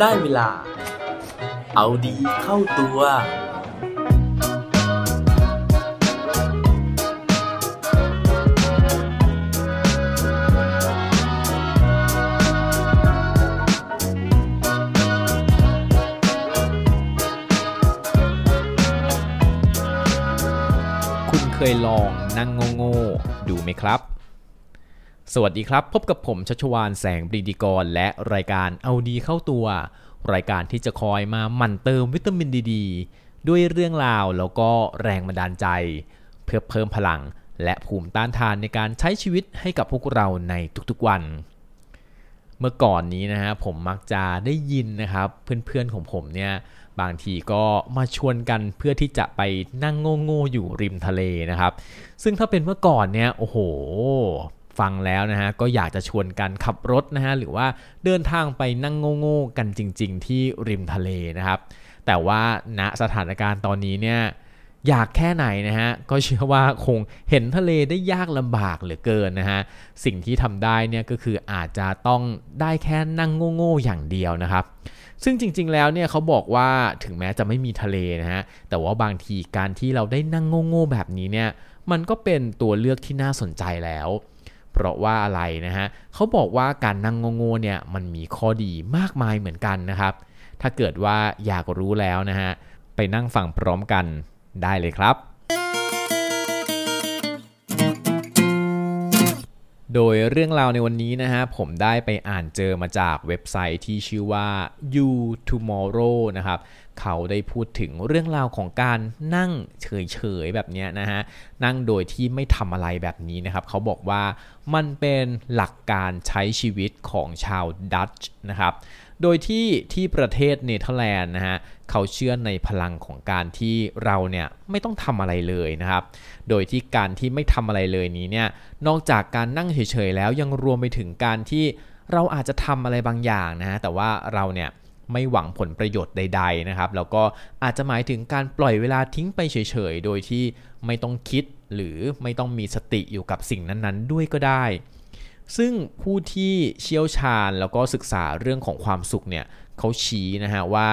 ได้เวลา เอาดีเข้าตัว คุณเคยลองนั่งโง่ๆดูไหมครับ สวัสดีครับ พบกับผมชัชวานแสงปรีดีกร และรายการเอาดีเข้าตัว รายการที่จะคอยมาหมั่นเติมวิตามินดีดด้วยเรื่องราวแล้วก็แรงบันดาลใจ เพื่อเพิ่มพลังและภูมิต้านทานในการใช้ชีวิตให้กับพวกเราในทุกๆวัน เมื่อก่อนนี้นะฮะผมมักจะได้ยินนะครับ เพื่อนๆของผมเนี่ยบางทีก็มาชวนกันเพื่อที่จะไปนั่งโง่ๆอยู่ริมทะเลนะครับ ซึ่งถ้าเป็นเมื่อก่อนเนี่ยโอ้โห ฟังแล้วนะฮะก็อยากจะชวนกันขับรถนะฮะหรือว่าเดินทางไปนั่งโง่ๆกันจริง ๆ ที่ริมทะเลนะครับ แต่ว่าณสถานการณ์ตอนนี้เนี่ยอยากแค่ไหนนะฮะก็เชื่อว่าคงเห็นทะเลได้ยากลำบากเหลือเกินนะฮะสิ่งที่ทำได้เนี่ยก็คืออาจจะต้องได้แค่นั่งโง่ๆอย่างเดียวนะครับ ซึ่งจริงๆแล้วเนี่ยเขาบอกว่าถึงแม้จะไม่มีทะเลนะฮะแต่ว่าบางทีการที่เราได้นั่งโง่ๆแบบนี้เนี่ยมันก็เป็นตัวเลือกที่น่าสนใจแล้ว เพราะว่าอะไรนะฮะเขาบอกว่าการนั่งโง่ๆเนี่ยมันมีข้อดีมากมายเหมือนกันนะครับ ถ้าเกิดว่าอยากรู้แล้วนะฮะไปนั่งฟังพร้อมกันได้เลยครับ โดยเรื่องราวในวันนี้นะฮะผมได้ไปอ่านเจอมาจากเว็บไซต์ที่ชื่อว่า you tomorrow นะครับเขาได้พูดถึงเรื่องราวของการนั่งเฉยๆแบบนี้นะฮะนั่งโดยที่ไม่ทำอะไรแบบนี้นะครับ เขาบอกว่า มันเป็นหลักการใช้ชีวิตของชาวดัตช์นะครับ โดยที่ที่ประเทศเนเธอร์แลนด์นะฮะเขาเชื่อในพลังของการที่เราเนี่ยไม่ต้องทำอะไรเลยนะครับ โดยที่การที่ไม่ทำอะไรเลยนี้เนี่ยนอกจากการนั่งเฉยๆแล้วยังรวมไปถึงการที่เราอาจจะทำอะไรบางอย่างนะฮะแต่ว่าเราเนี่ยไม่หวังผลประโยชน์ใด ๆนะครับ แล้วก็อาจจะหมายถึงการปล่อยเวลาทิ้งไปเฉยๆ โดยที่ไม่ต้องคิด หรือไม่ต้องมีสติอยู่กับสิ่งนั้นๆ ด้วยก็ได้ ซึ่งผู้ที่เชี่ยวชาญแล้วก็ศึกษาเรื่องของความสุขเนี่ยเขาชี้นะฮะว่า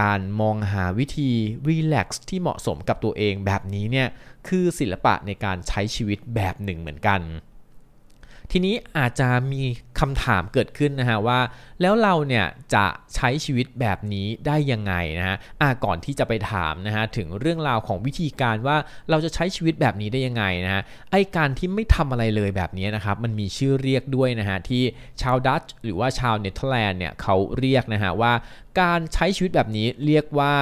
การมองหาวิธีรีแลกซ์ที่เหมาะสมกับตัวเองแบบนี้เนี่ยคือศิลปะในการใช้ชีวิตแบบหนึ่งเหมือนกัน ทีนี้อาจจะมีคำถามเกิดขึ้นนะฮะว่า แล้วเราเนี่ยจะใช้ชีวิตแบบนี้ได้ยังไงนะฮะอะก่อนที่จะไปถามนะฮะถึงเรื่องราวของวิธีการว่าเราจะใช้ชีวิตแบบนี้ได้ยังไงนะฮะไอการที่ไม่ทำอะไรเลยแบบนี้นะครับมันมีชื่อเรียกด้วยนะฮะที่ชาวดัตช์หรือว่าชาวเนเธอร์แลนด์เนี่ยเขาเรียกนะฮะว่าการใช้ชีวิตแบบนี้เรียกว่า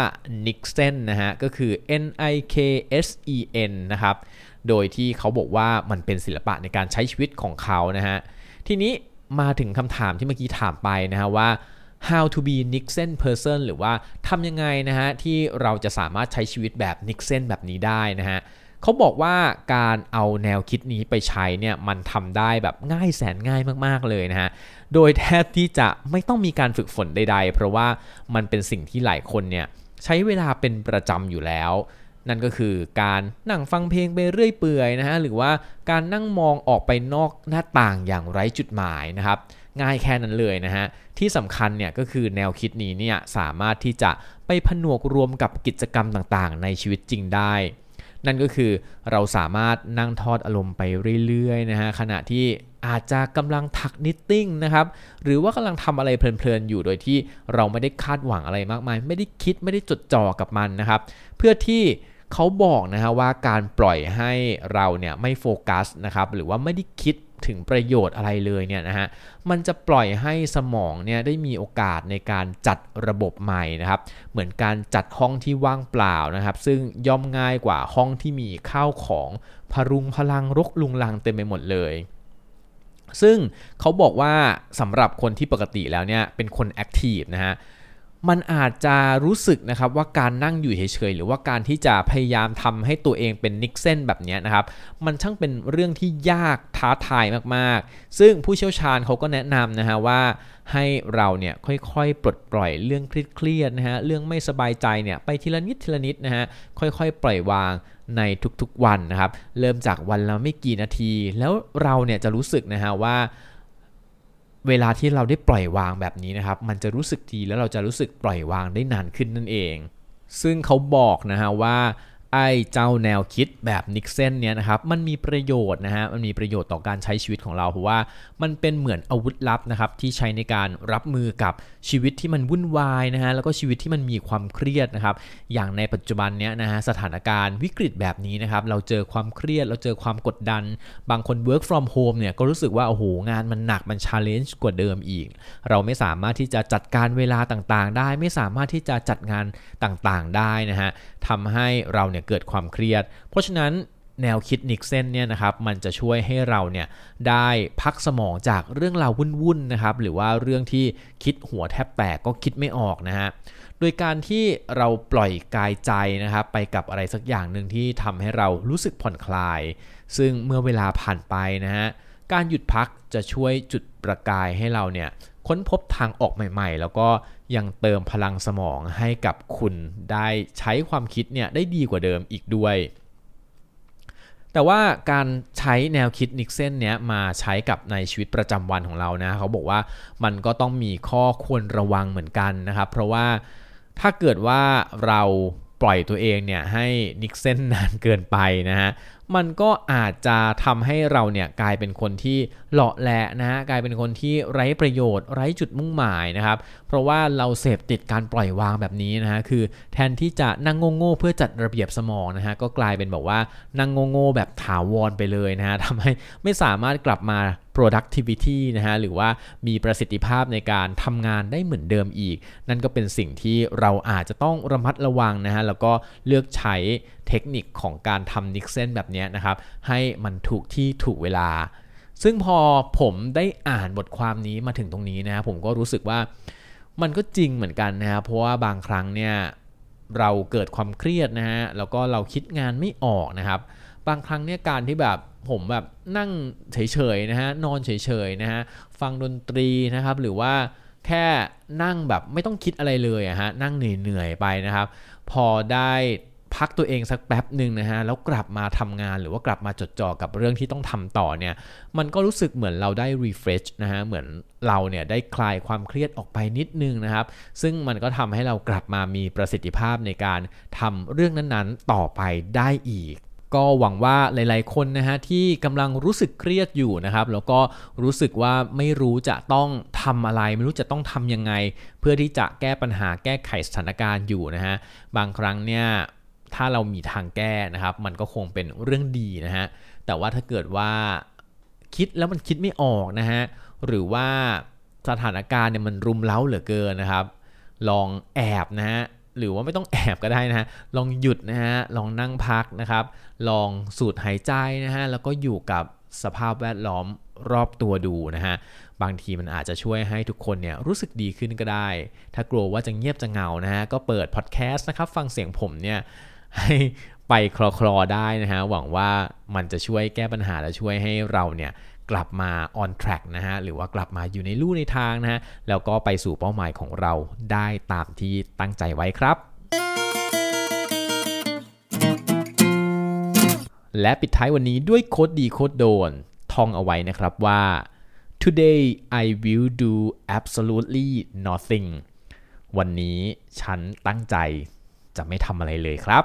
Nixen นะฮะก็คือ N I K S E N นะครับ โดยที่เขาบอกว่ามันเป็นศิลปะในการใช้ชีวิตของเขานะฮะ ทีนี้มาถึงคำถามที่เมื่อกี้ถามไปนะฮะว่า how to be Nixon person หรือว่าทำยังไงนะฮะ ที่เราจะสามารถใช้ชีวิตแบบ Nixon แบบนี้ได้นะฮะเขาบอกว่าการเอาแนวคิดนี้ไปใช้เนี่ยมันทำได้แบบง่ายแสนง่ายมากๆเลยนะฮะ โดยแทบที่จะไม่ต้องมีการฝึกฝนใดๆ เพราะว่ามันเป็นสิ่งที่หลายคนเนี่ยใช้เวลาเป็นประจำอยู่แล้ว นั่นก็คือการนั่งฟังเพลงไปเรื่อยเปื่อยนะฮะหรือว่าการนั่งมองออกไปนอกหน้าต่างอย่างไร้จุดหมายนะครับง่ายแค่นั้นเลยนะฮะที่สำคัญเนี่ยก็คือแนวคิดนี้เนี่ยสามารถที่จะไปผนวกรวมกับกิจกรรมต่างๆ ในชีวิตจริงได้ นั่นก็คือเราสามารถนั่งทอดอารมณ์ไปเรื่อยๆนะฮะขณะที่อาจจะกำลังถัก knitting นะครับหรือว่ากำลังทำอะไรเพลินๆอยู่โดยที่เราไม่ได้คาดหวังอะไรมากมาย ไม่ได้คิดไม่ได้จดจ่อกับมันนะครับ เพื่อที่ เขาบอกนะฮะว่าการปล่อยให้เราเนี่ยไม่โฟกัสนะครับหรือว่าไม่ได้คิดถึงประโยชน์อะไรเลยเนี่ยนะฮะ มันจะปล่อยให้สมองเนี่ยได้มีโอกาสในการจัดระบบใหม่นะครับ เหมือนการจัดห้องที่ว่างเปล่านะครับ ซึ่งย่อมง่ายกว่าห้องที่มีข้าวของพรุงพลังรกลุงลังเต็มไปหมดเลยซึ่งเขาบอกว่าสำหรับคนที่ปกติแล้วเนี่ยเป็นคน active นะฮะ มันอาจจะรู้สึกนะครับว่าการนั่งอยู่เฉยๆหรือว่าการที่จะพยายามทำให้ตัวเองเป็น niksen แบบนี้นะครับ มันช่างเป็นเรื่องที่ยากท้าทายมากๆ ซึ่งผู้เชี่ยวชาญเขาก็แนะนำนะฮะว่าให้เราเนี่ยค่อยๆ ปลดปล่อยเรื่องเครียดๆนะฮะเรื่องไม่สบายใจเนี่ยไปทีละนิดทีละนิดนะฮะค่อยๆ ปล่อยวางในทุกๆวันนะครับ เริ่มจากวันละไม่กี่นาที แล้วเราเนี่ยจะรู้สึกนะฮะว่า เวลาที่เราได้ปล่อยวางแบบนี้นะครับ มันจะรู้สึกดีแล้วเราจะรู้สึกปล่อยวางได้นานขึ้นนั่นเอง ซึ่งเขาบอกนะฮะว่า ไอ้เจ้าแนวคิดแบบนิกเซนเนี่ยนะครับมันมีประโยชน์นะฮะมันมีประโยชน์ต่อการใช้ชีวิตของเราเพราะว่ามันเป็นเหมือนอาวุธลับนะครับที่ใช้ในการรับมือกับชีวิตที่มันวุ่นวายนะฮะแล้วก็ชีวิตที่มันมีความเครียดนะครับอย่างในปัจจุบันเนี้ยนะฮะสถานการณ์วิกฤตแบบนี้นะครับเราเจอความเครียด เราเจอความกดดัน บางคน work from home เนี่ยก็รู้สึกว่าโอ้โหงานมันหนักมัน challenge กว่าเดิมอีก เราไม่สามารถที่จะจัดการเวลาต่างๆ ได้ ไม่สามารถที่จะจัดงานต่างๆ ได้นะฮะทำให้เราเนี่ยเกิดความเครียด เพราะฉะนั้นแนวคิดนิกเซนเนี่ยนะครับมันจะช่วยให้เราเนี่ยได้พักสมองจากเรื่องราววุ่นๆนะครับหรือว่าเรื่องที่คิดหัวแทบแตกก็คิดไม่ออกนะฮะโดยการที่เราปล่อยกายใจนะครับไปกับอะไรสักอย่างหนึ่งที่ทำให้เรารู้สึกผ่อนคลาย ซึ่งเมื่อเวลาผ่านไปนะฮะการหยุดพักจะช่วยจุดประกายให้เราเนี่ย ค้นพบทางออกใหม่ๆ แล้วก็ยังเติมพลังสมองให้กับคุณได้ใช้ความคิดเนี่ยได้ดีกว่าเดิมอีกด้วย แต่ว่าการใช้แนวคิดนิกเซนเนี้ยมาใช้กับในชีวิตประจำวันของเรานะเขาบอกว่ามันก็ต้องมีข้อควรระวังเหมือนกันนะครับเพราะว่าถ้าเกิดว่าเราปล่อยตัวเองเนี่ยให้นิกเซนนานเกินไปนะฮะ มันก็อาจจะทำให้เราเนี่ยกลายเป็นคนที่เลาะแหละนะฮะกลายเป็นคนที่ไร้ประโยชน์ ไร้จุดมุ่งหมายนะครับ เพราะว่าเราเสพติดการปล่อยวางแบบนี้นะฮะคือแทนที่จะนั่งโง่ๆเพื่อจัดระเบียบสมองนะฮะก็กลายเป็นแบบว่านั่งโง่ๆแบบถาวรไปเลยนะฮะทำให้ไม่สามารถกลับมา productivity นะฮะหรือว่ามีประสิทธิภาพในการทำงานได้เหมือนเดิมอีก นั่นก็เป็นสิ่งที่เราอาจจะต้องระมัดระวังนะฮะแล้วก็เลือกใช้ เทคนิคของการทำนิกเซนแบบนี้นะครับ ให้มันถูกที่ถูกเวลา ซึ่งพอผมได้อ่านบทความนี้มาถึงตรงนี้นะผมก็รู้สึกว่ามันก็จริงเหมือนกันนะครับเพราะว่าบางครั้งเนี่ยเราเกิดความเครียดนะฮะแล้วก็เราคิดงานไม่ออกนะครับ บางครั้งเนี่ยการที่แบบผมแบบนั่งเฉยๆนะฮะนอนเฉยๆนะฮะฟังดนตรีนะครับ หรือว่าแค่นั่งแบบไม่ต้องคิดอะไรเลยอะฮะนั่งเหนื่อยๆไปนะครับ พอได้ พักตัวเองสักแป๊บหนึ่งนะฮะแล้วกลับมาทำงานหรือว่ากลับมาจดจ่อกับเรื่องที่ต้องทำต่อเนี่ยมันก็รู้สึกเหมือนเราได้ refresh นะฮะเหมือนเราเนี่ยได้คลายความเครียดออกไปนิดนึงนะครับ ซึ่งมันก็ทำให้เรากลับมามีประสิทธิภาพในการทำเรื่องนั้นๆ ต่อไปได้อีกก็หวังว่าหลาย ๆ คนนะฮะที่กำลังรู้สึกเครียดอยู่นะครับ แล้วก็รู้สึกว่าไม่รู้จะต้องทำอะไร ไม่รู้จะต้องทำยังไง เพื่อที่จะแก้ปัญหาแก้ไขสถานการณ์อยู่นะฮะบางครั้งเนี่ย ถ้าเรามีทางแก้นะครับ มันก็คงเป็นเรื่องดีนะฮะแต่ว่าถ้าเกิดว่าคิดแล้วมันคิดไม่ออกนะฮะหรือว่าสถานการณ์เนี่ยมันรุมเร้าเหลือเกินนะครับ ลองแอบนะฮะหรือว่าไม่ต้องแอบก็ได้นะฮะลองหยุดนะฮะลองนั่งพักนะครับ ลองสูดหายใจนะฮะแล้วก็อยู่กับสภาพแวดล้อมรอบตัวดูนะฮะ บางทีมันอาจจะช่วยให้ทุกคนเนี่ยรู้สึกดีขึ้นก็ได้ ถ้ากลัวว่าจะเงียบจะเหงานะฮะ ก็เปิดพอดแคสต์นะครับ ฟังเสียงผมเนี่ย ให้ไปคลอคลอได้นะฮะหวังว่ามันจะช่วยแก้ปัญหาและช่วยให้เราเนี่ยกลับมา on track นะฮะหรือว่ากลับมาอยู่ในลู่ในทางนะฮะแล้วก็ไปสู่เป้าหมายของเราได้ตามที่ตั้งใจไว้ครับ และปิดท้ายวันนี้ด้วยโคดดีโคดโดนท่องเอาไว้นะครับว่า today I will do absolutely nothing วันนี้ฉันตั้งใจจะไม่ทำอะไรเลยครับ